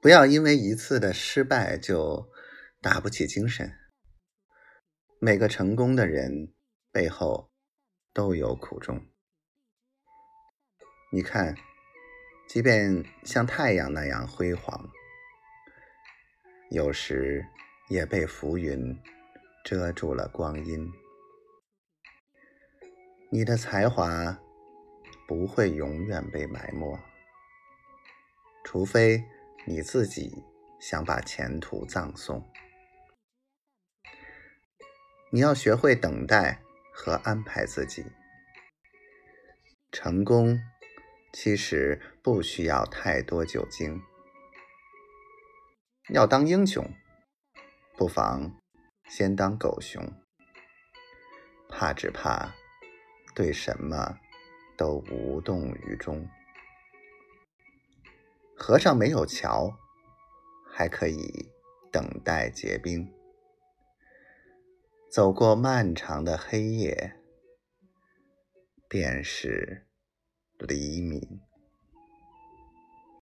不要因为一次的失败就打不起精神。每个成功的人背后都有苦衷。你看，即便像太阳那样辉煌，有时也被浮云遮住了光阴。你的才华不会永远被埋没，除非你自己想把前途葬送。你要学会等待和安排自己。成功其实不需要太多酒精。要当英雄，不妨先当狗熊。怕只怕对什么都无动于衷。河上没有桥，还可以等待结冰。走过漫长的黑夜，便是黎明。